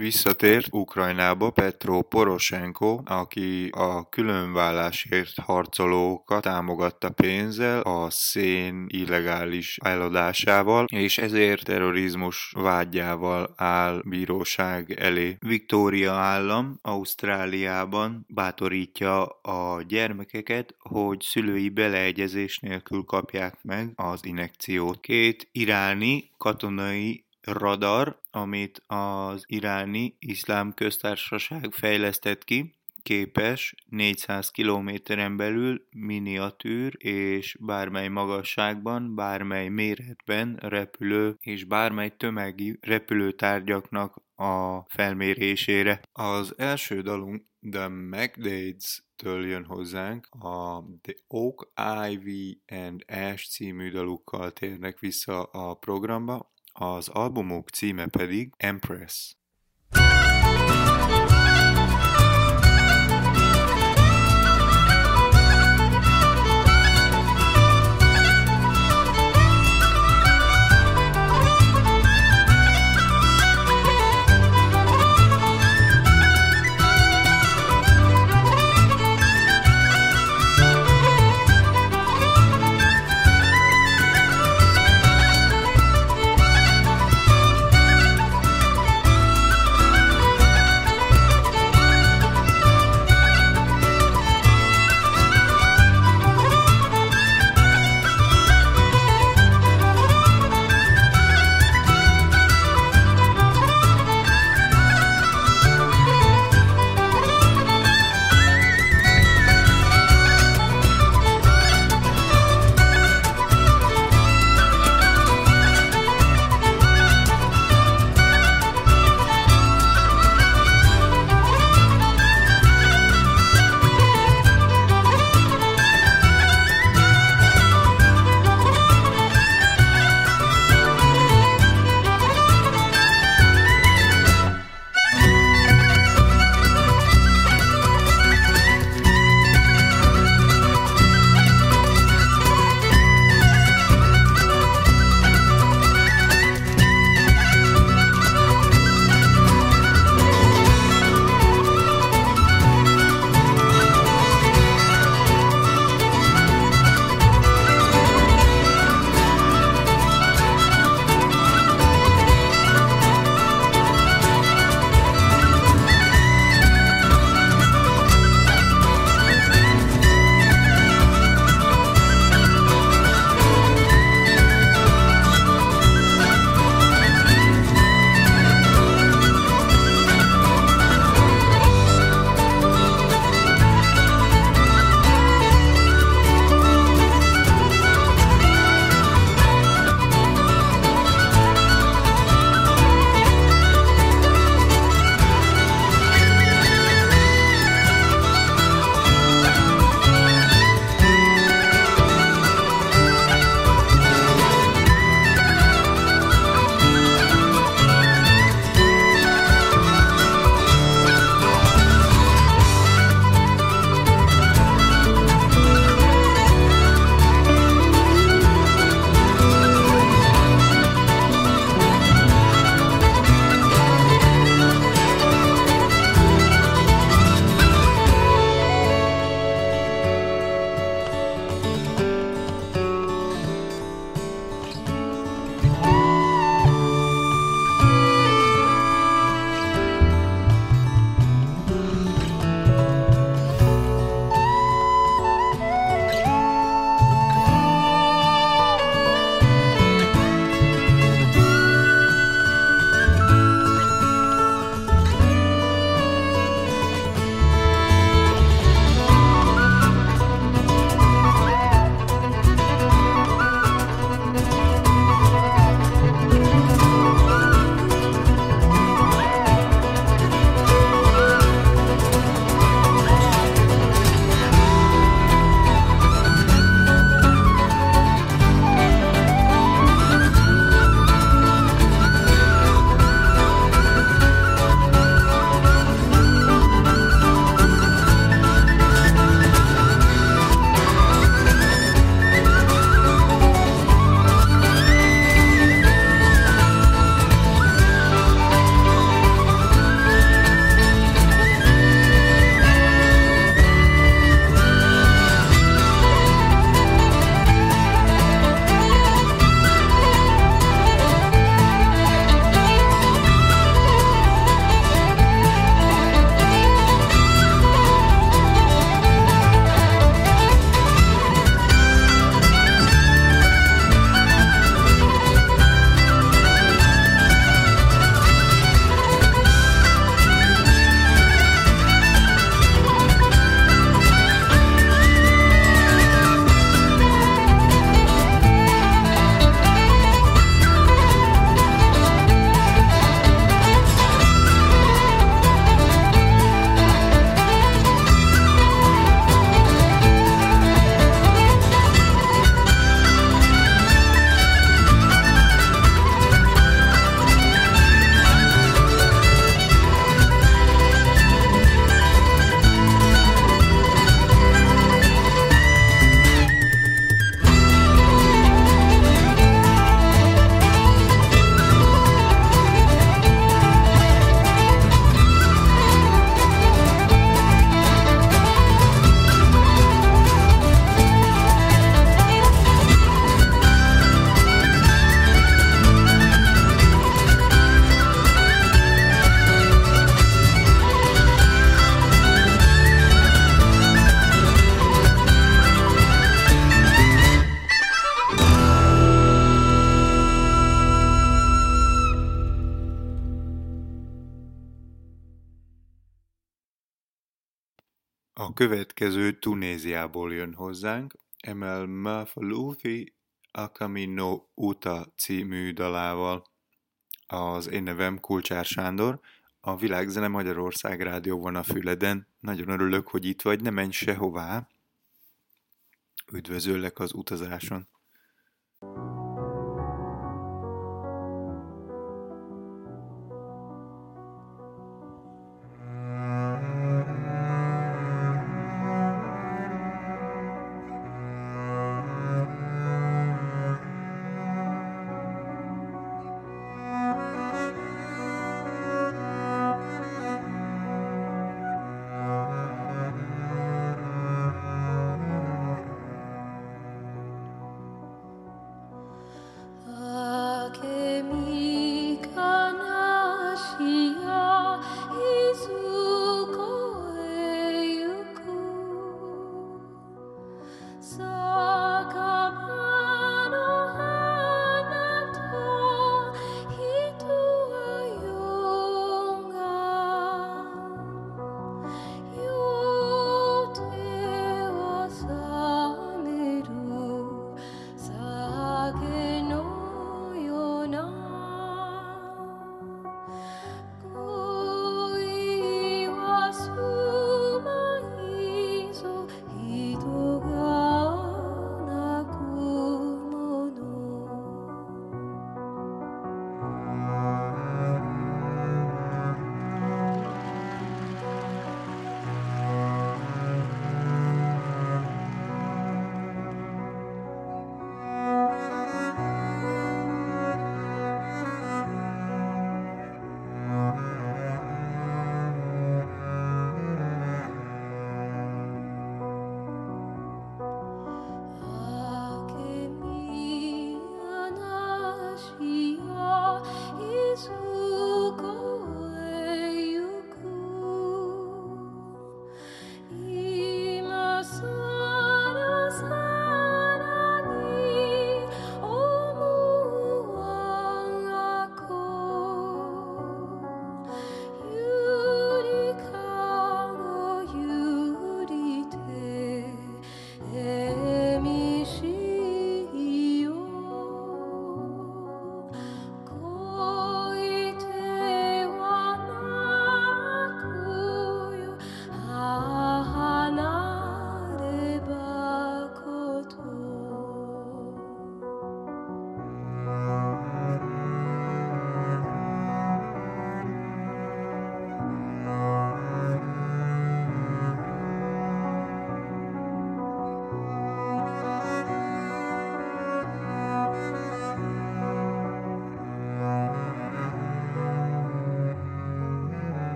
Visszatért Ukrajnába Petro Poroshenko, aki a különvállásért harcolókat támogatta pénzzel a szén illegális eladásával, és ezért terrorizmus vágyával áll bíróság elé. Victoria állam Ausztráliában bátorítja a gyermekeket, hogy szülői beleegyezés nélkül kapják meg az inekciót. Két iráni katonai radar, amit az iráni iszlám köztársaság fejlesztett ki, képes 400 kilométeren belül miniatűr és bármely magasságban, bármely méretben repülő és bármely tömegi repülőtárgyaknak a felmérésére. Az első dalunk The McDades től jön hozzánk, a The Oak, Ivy and Ash című dalukkal térnek vissza a programba, az albumuk címe pedig Empress. Következő Tunéziából jön hozzánk, Emel Mafalufi Akamino Uta című dalával. Az én nevem Kulcsár Sándor, a Világzene Magyarország Rádió van a Füleden. Nagyon örülök, hogy itt vagy, ne menj sehová. Üdvözöllek az utazáson.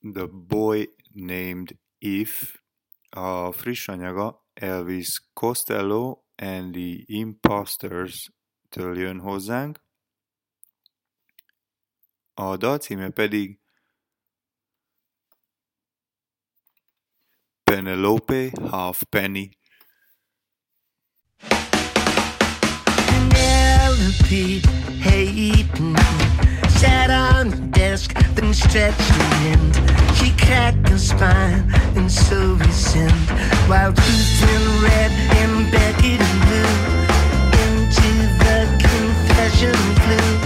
The boy named If a friss anyaga Elvis Costello and the Imposters től jön hozzánk. A dal címe pedig Penelope Halfpenny. Penelope Hayden sat on the desk, then stretched her end. She cracked her spine and so resent, while Ruth in red and Becky in blue into the confession flew.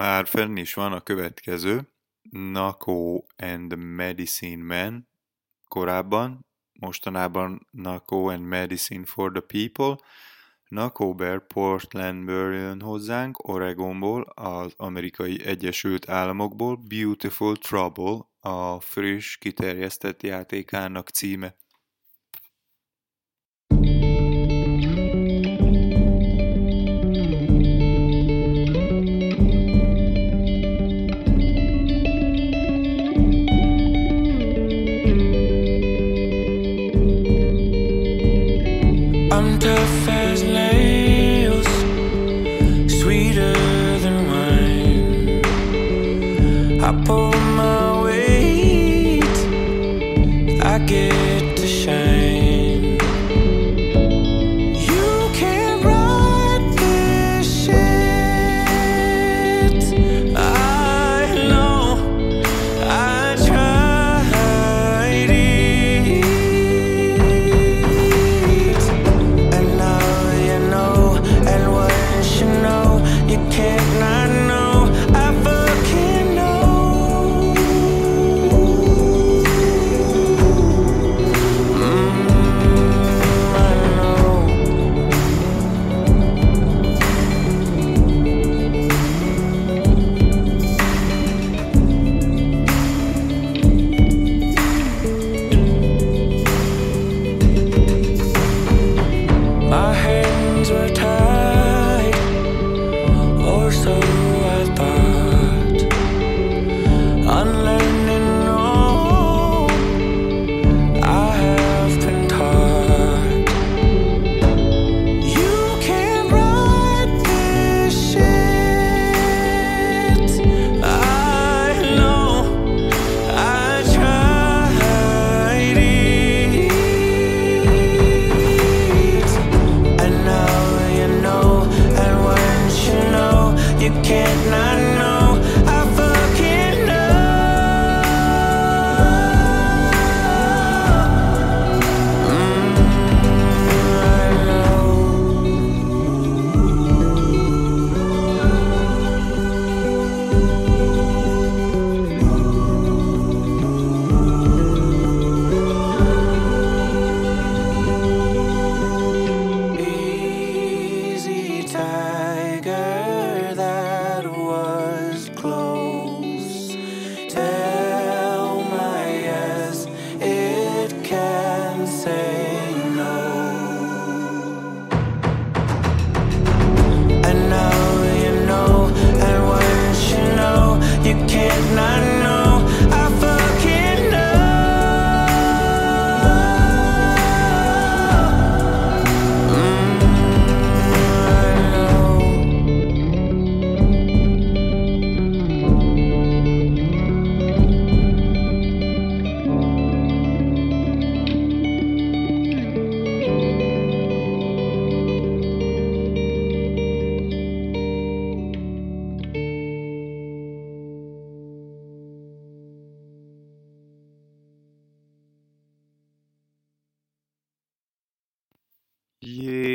már fenn is van a következő, Nako and Medicine Man, korábban, mostanában Nako and Medicine for the People, Nako Bear Portlandből jön hozzánk, Oregonból, az amerikai Egyesült Államokból, Beautiful Trouble, a friss, kiterjesztett játékának címe.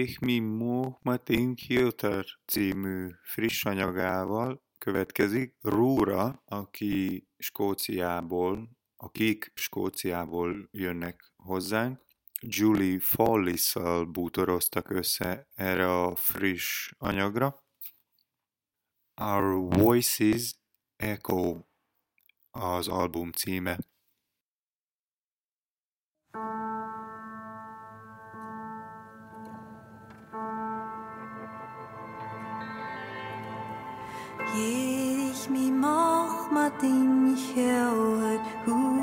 Erich Mimmo Matinkiotar című friss anyagával következik Rúra, aki Skóciából, akik Skóciából jönnek hozzánk. Julie Follis-szal bútoroztak össze erre a friss anyagra. Our Voices Echo az album címe. Alma din who?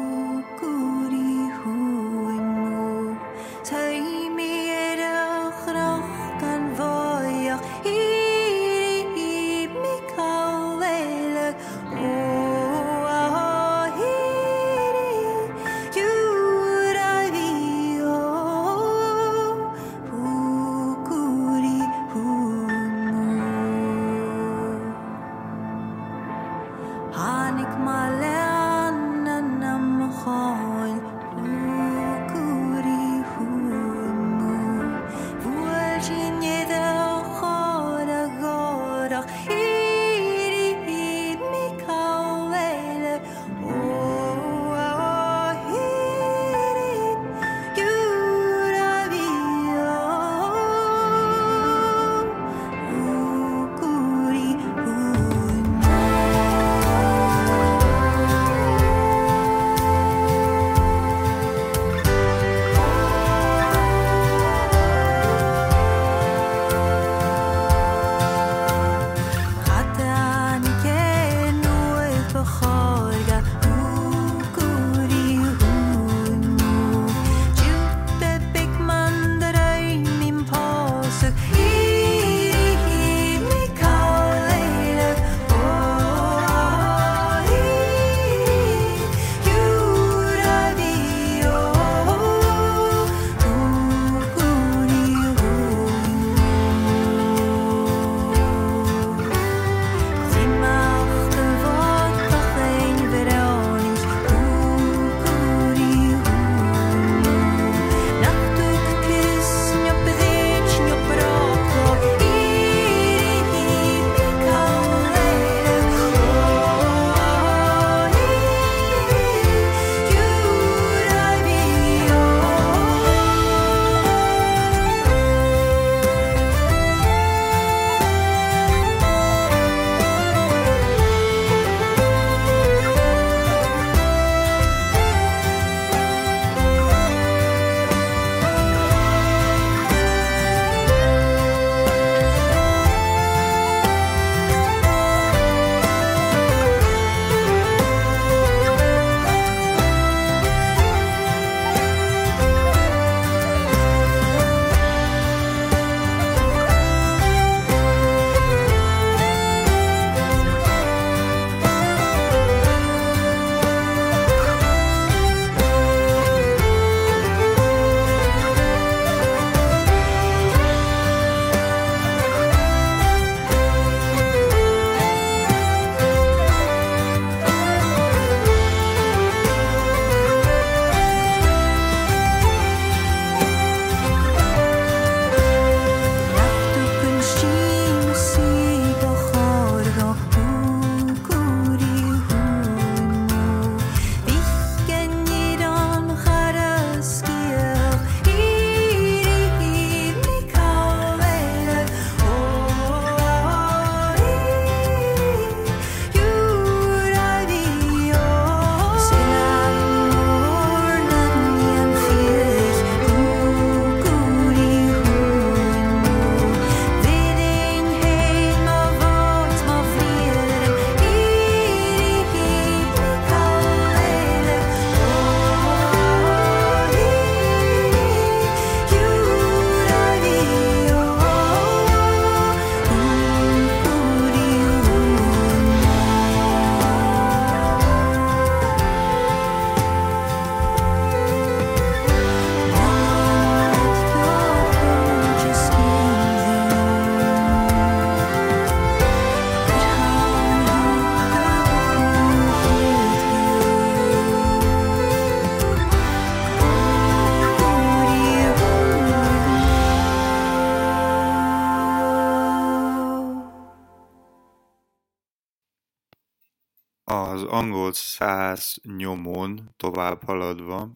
Angol száz nyomon tovább haladva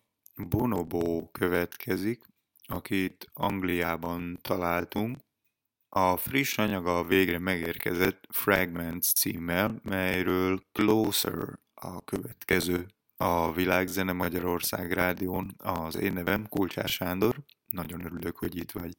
Bonobo következik, akit Angliában találtunk. A friss anyaga végre megérkezett Fragments címmel, melyről Closer a következő. A Világzene Magyarország Rádión az én nevem Kulcsár Sándor, nagyon örülök, hogy itt vagy.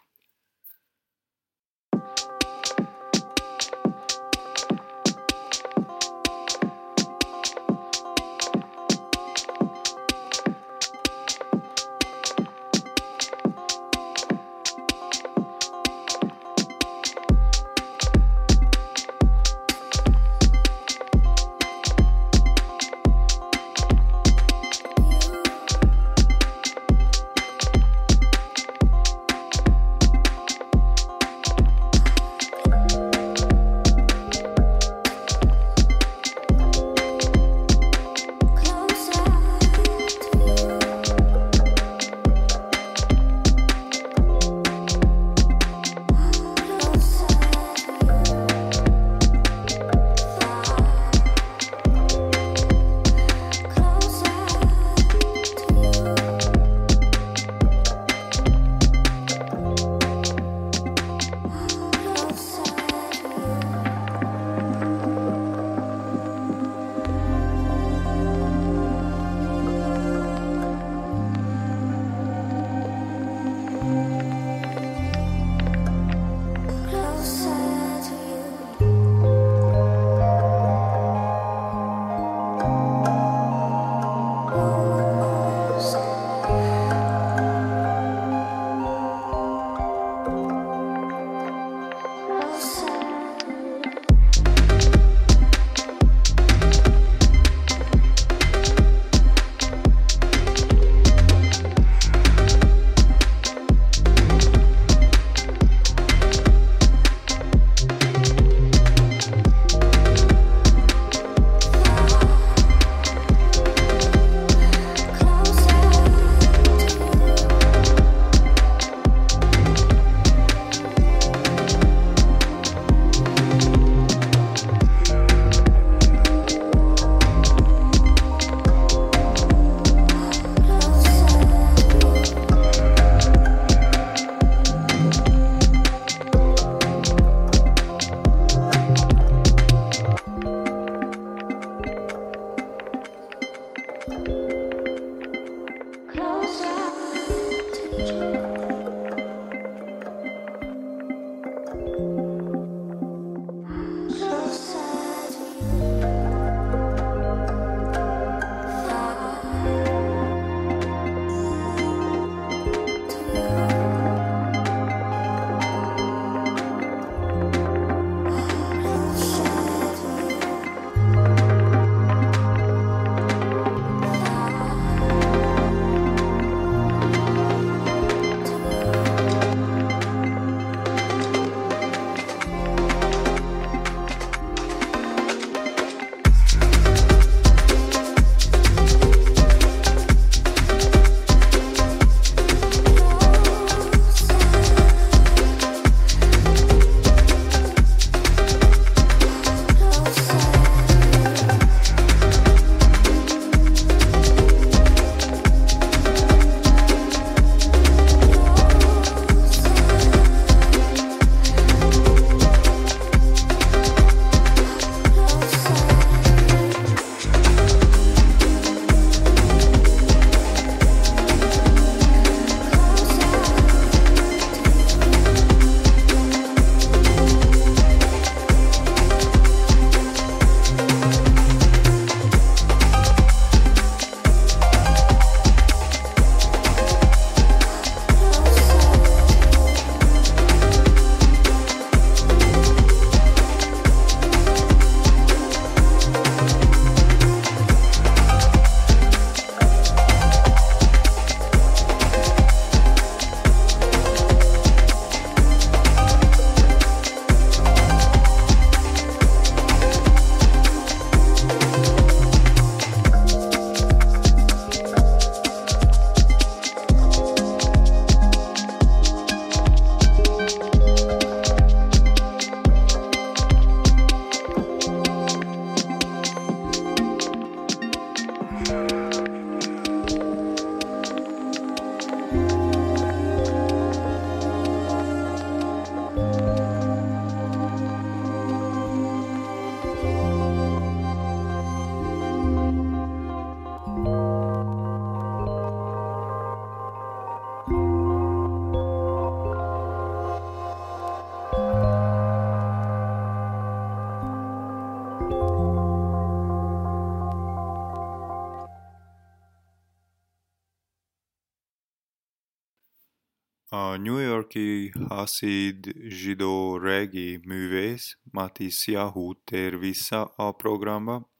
egyik haszid zsidó regi művész, Matis Yahu tér vissza a programba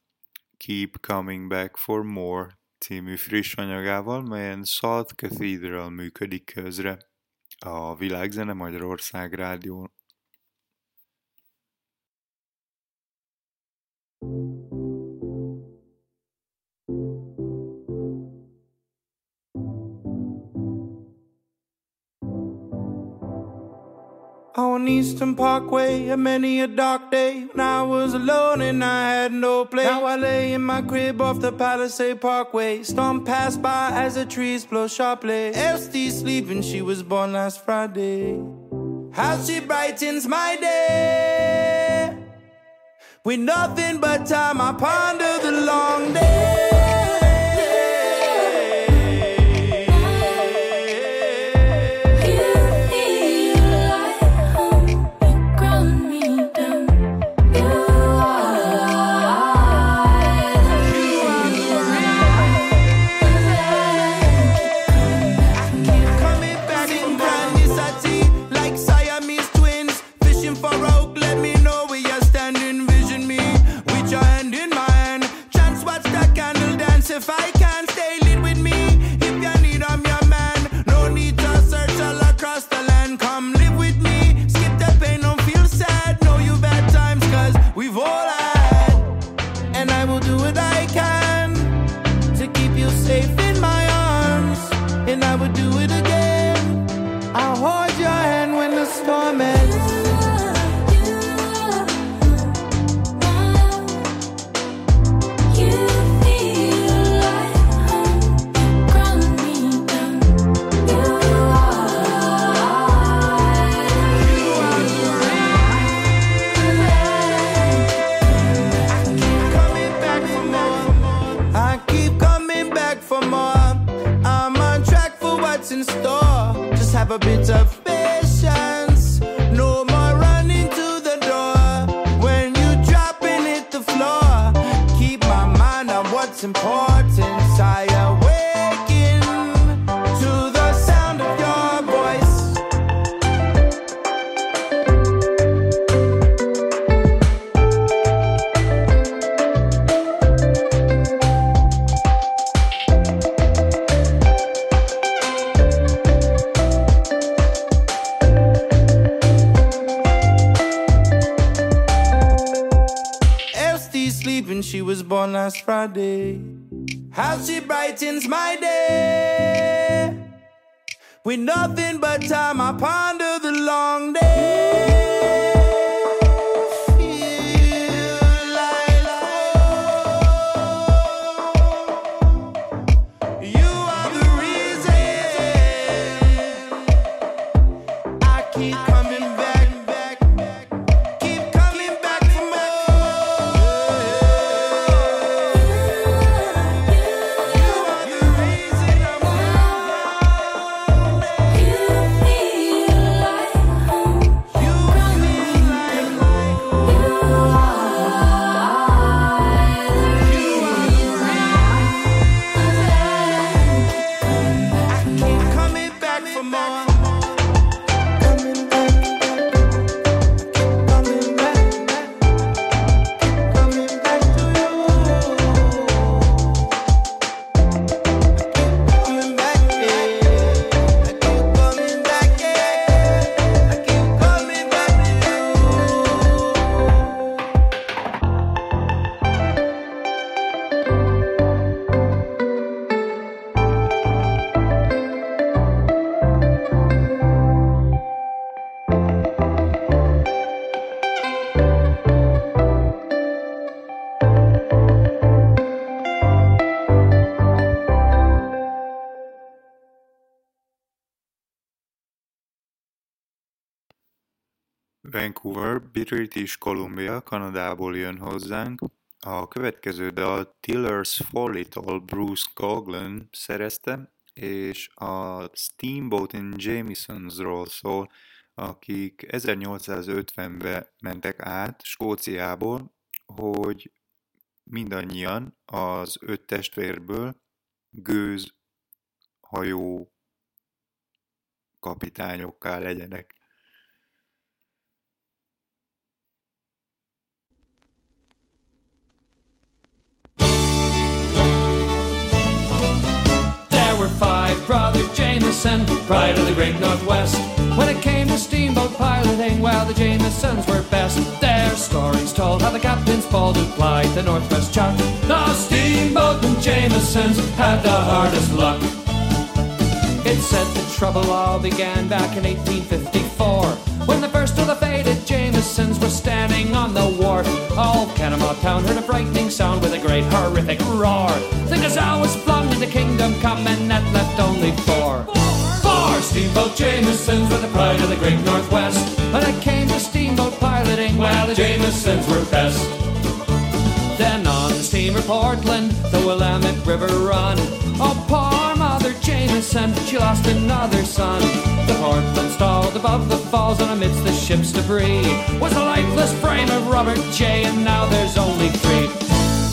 Keep Coming Back for More című friss anyagával, melyen Salt Cathedral működik közre a Világzene Magyarország rádión. thank you on Eastern Parkway. And many a dark day when I was alone and I had no place. Now I lay in my crib off the Palisade Parkway. Storm passed by as the trees blow sharply. Esty sleeping, she was born last Friday. How she brightens my day. With nothing but time, I ponder the long day. Vancouver, British Columbia, Kanadából jön hozzánk. A következő dal Tillers Folly-tól Bruce Coglan szerezte, és a Steamboat and Jamesonsról szól, akik 1850-ben mentek át Skóciából, hogy mindannyian az öt testvérből gőz, hajó kapitányokká legyenek. Five brothers Jameson, pride of the great Northwest. When it came to steamboat piloting, well, the Jamesons were best. Their stories told how the captains pulled and plied the Northwest chart. The steamboat and Jamesons had the hardest luck. It said the trouble all began back in 1854 when the first of the faded Jamesons were standing on the wharf. All Panama Town heard a frightening sound with a great horrific roar. The gazelle was flung into kingdom come and steamboat Jamesons were the pride of the great Northwest. When it came to steamboat piloting, well, the Jamesons were best. Then on the steamer Portland, the Willamette River run. Oh, poor Mother Jameson, she lost another son. The Portland stalled above the falls and amidst the ship's debris was the lifeless frame of Robert J. And now there's only three.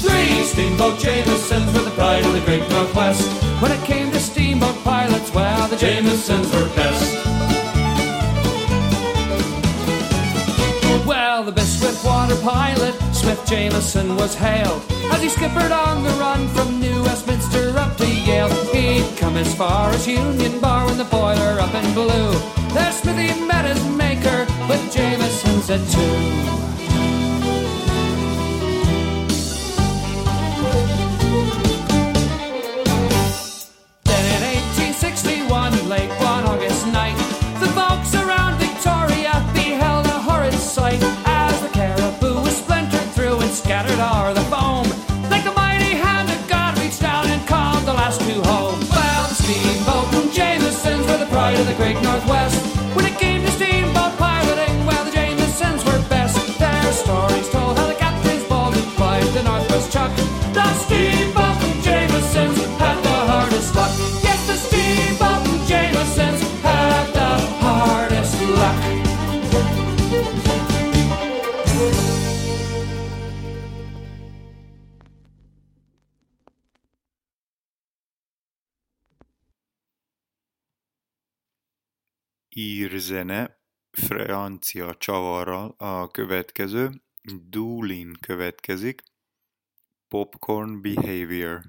Three steamboat Jamesons were the pride of the great Northwest. When it came the Jamesons were best. Well, the best Swiftwater pilot, Smith Jameson, was hailed as he skippered on the run from New Westminster up to Yale. He'd come as far as Union Bar when the boiler up and blew. There Smithy met his maker, but Jameson's at two. Írzene francia csavarral a következő, Doolin következik, Popcorn Behavior.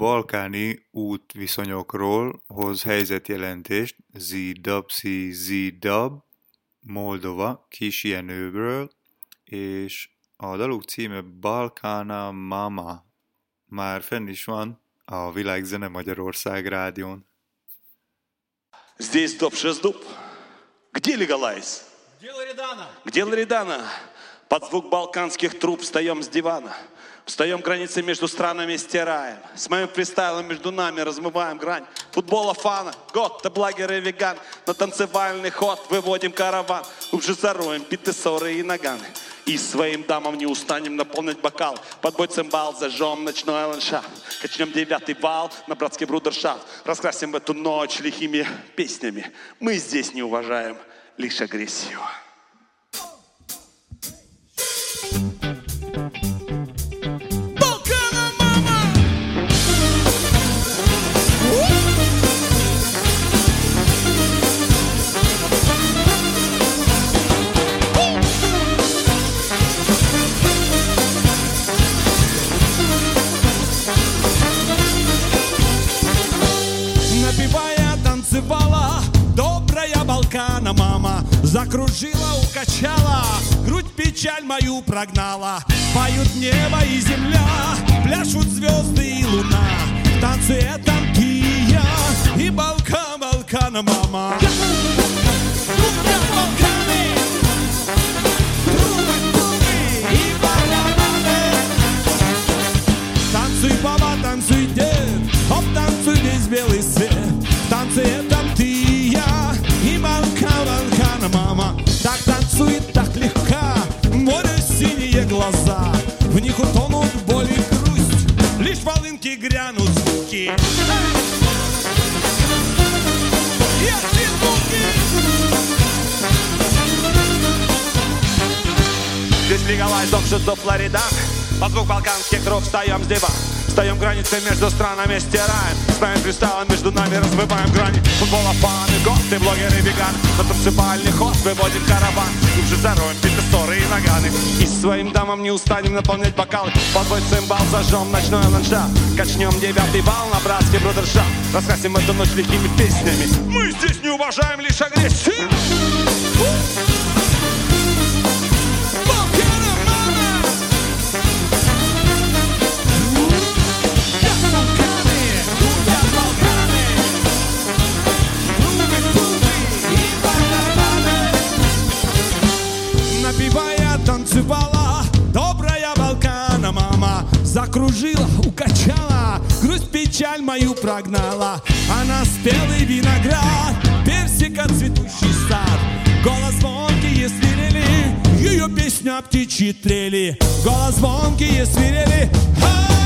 balkáni útviszonyokról hoz helyzetjelentést ZWC ZW Moldova Kisjenőből, és a daluk címe Balkána Mama. Már fenn is van a Világzene Magyarország rádión. Здесь доп дуб. Где Легалайз? Где Лоридана? Где Лоридана? Под звук балканских труб встаем с дивана. Встаем границы между странами стираем. С моим фристайлом между нами размываем грань. Футбола фана, год, ты благер и веган. На танцевальный ход выводим караван. Уже зароем биты, ссоры и наганы. И своим дамам не устанем наполнить бокал. Под бой цимбал зажжем ночной ландшафт. Качнем девятый вал на братский брудершафт. Раскрасим эту ночь лихими песнями. Мы здесь не уважаем лишь агрессию. Закружила, укачала Грудь печаль мою прогнала. Поют небо и земля Пляшут звезды и луна. В танце танкия И Балкан, Балкана мама звуки Эти звуки Здесь легалайз, дом шестов Флоридан Под звук балканских труб встаем с дивана Встаем границы между странами, стираем. Ставим фристайлом между нами, размываем грани. Футбола фаны, госты, блогеры, веган На танцевальный ход выводим караван. Глубже зароем биты, ссоры и наганы. И своим дамам не устанем наполнять бокалы. Под бой цимбал зажжем ночной ландшафт. Качнем девятый вал на братский брудершафт. Раскрасим эту ночь лихими песнями. Мы здесь не уважаем лишь агрессию прогнала. Она спелый виноград Персика цветущий сад. Голос звонкие свирели Ее песня птичьи трели. Голос звонкие свирели. Как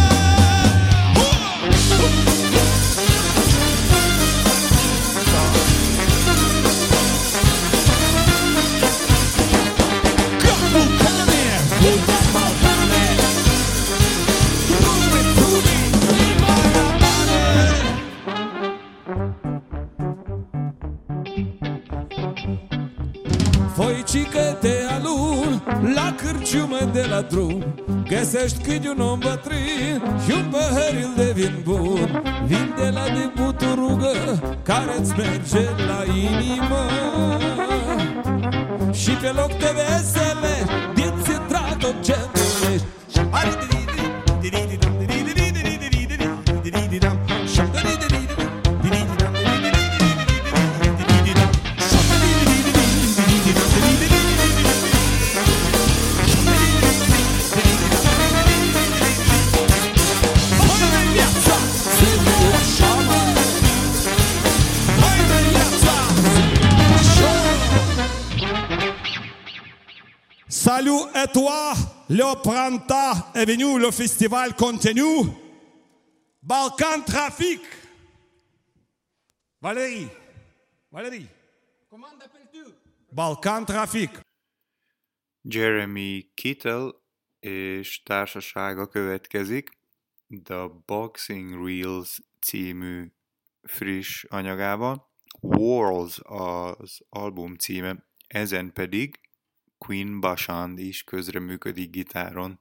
la drum Găsești câte un om bătrân Și un păhăril de vin bun. Vin de la de buturugă Care-ți merge la inimă printemps est venu, le festival continue. Balkan Trafic. Valérie, Valérie. Comment t'appelles-tu? Balkan Trafic. Jeremy Kittle és társasága következik The Boxing Reels című friss anyagával. Wars az album címe, ezen pedig Queen Bashand is közreműködik gitáron.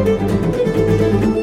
Música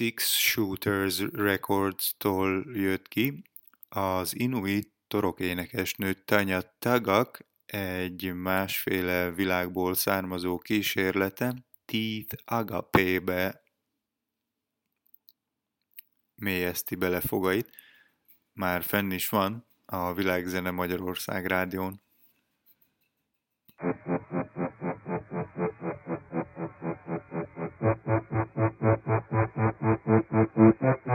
Six Shooters Records-tól jött ki. Az Inuit torokénekesnő Tanya Tagak egy másféle világból származó kísérlete Teeth Agape-be mélyezti bele fogait. Már fenn is van a Világzene Magyarország rádión. I Mm-hmm.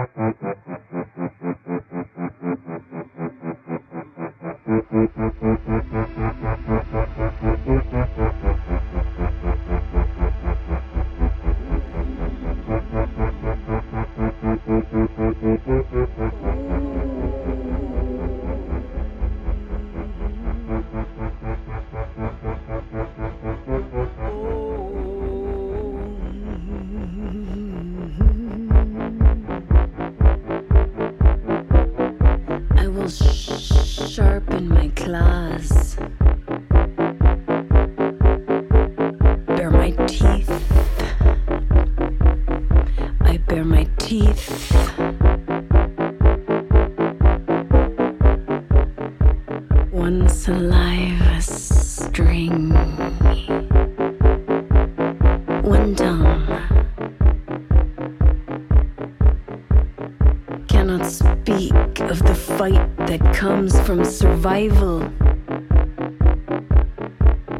Survival.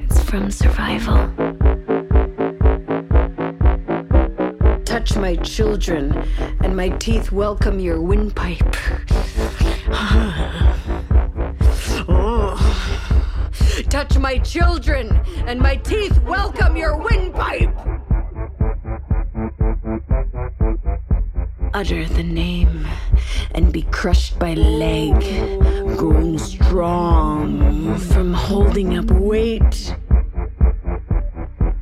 It's from survival. Touch my children, and my teeth welcome your windpipe. Touch my children, and my teeth welcome your windpipe. Utter the name and be crushed by leg, grown strong from holding up weight,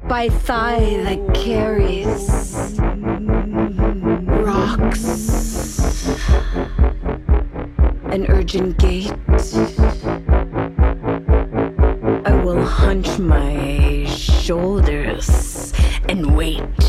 by thigh that carries rocks, an urgent gait. I will hunch my shoulders and wait.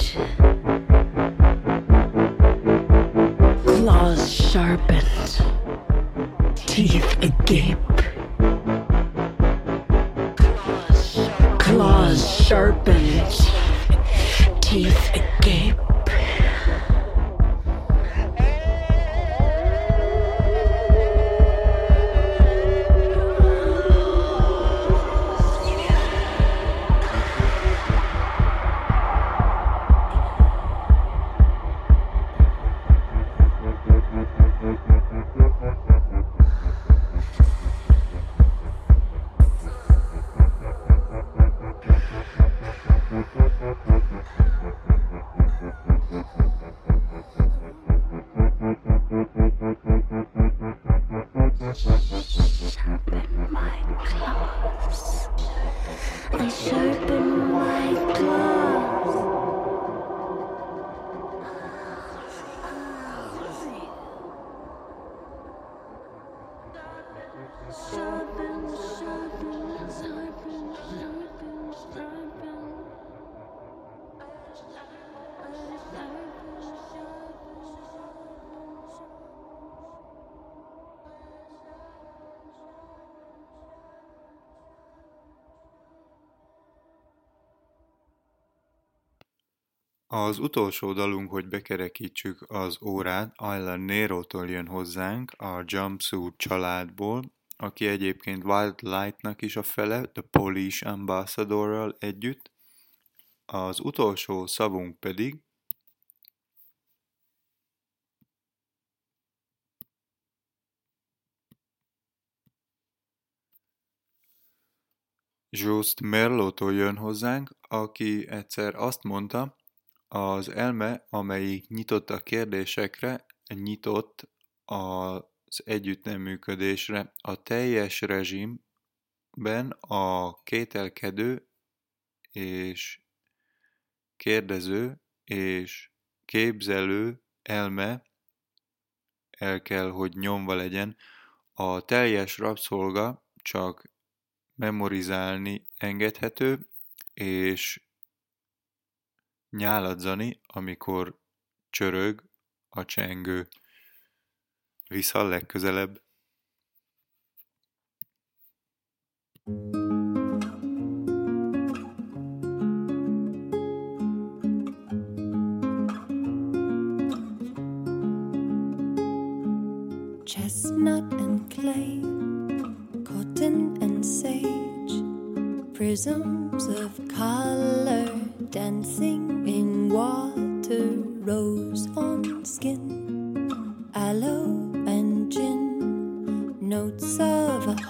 Az utolsó dalunk, hogy bekerekítsük az órát, Ayla Nero-tól jön hozzánk, a Jumpsuit családból, aki egyébként Wild Light-nak is a fele, The Polish Ambassadorral együtt. Az utolsó szavunk pedig Just Merlótól jön hozzánk, aki egyszer azt mondta, az elme, amelyik nyitott a kérdésekre, nyitott az együttneműködésre. A teljes rezsimben a kételkedő és kérdező és képzelő elme el kell, hogy nyomva legyen. A teljes rabszolga csak memorizálni engedhető, és nyáladzani, amikor csörög a csengő. Vissza legközelebb. chestnut and clay. prisms of color dancing in water, rose on skin, aloe and gin, notes of a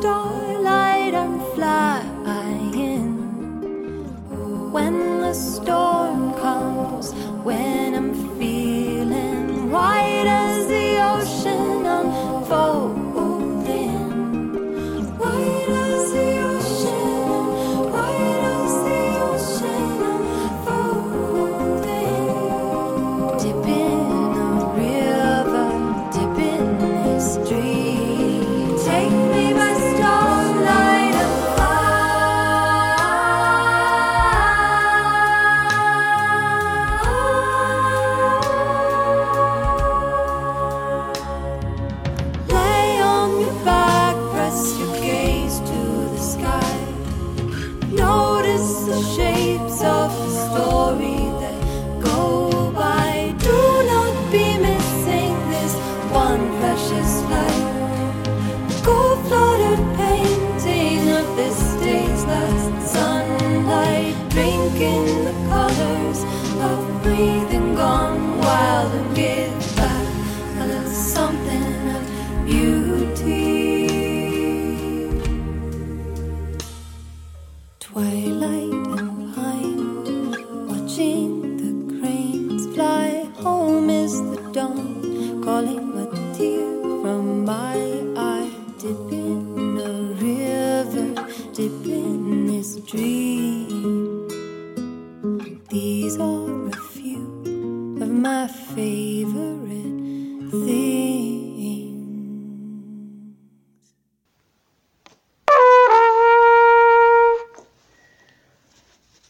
starlight I'm flying. When the storm comes, when I'm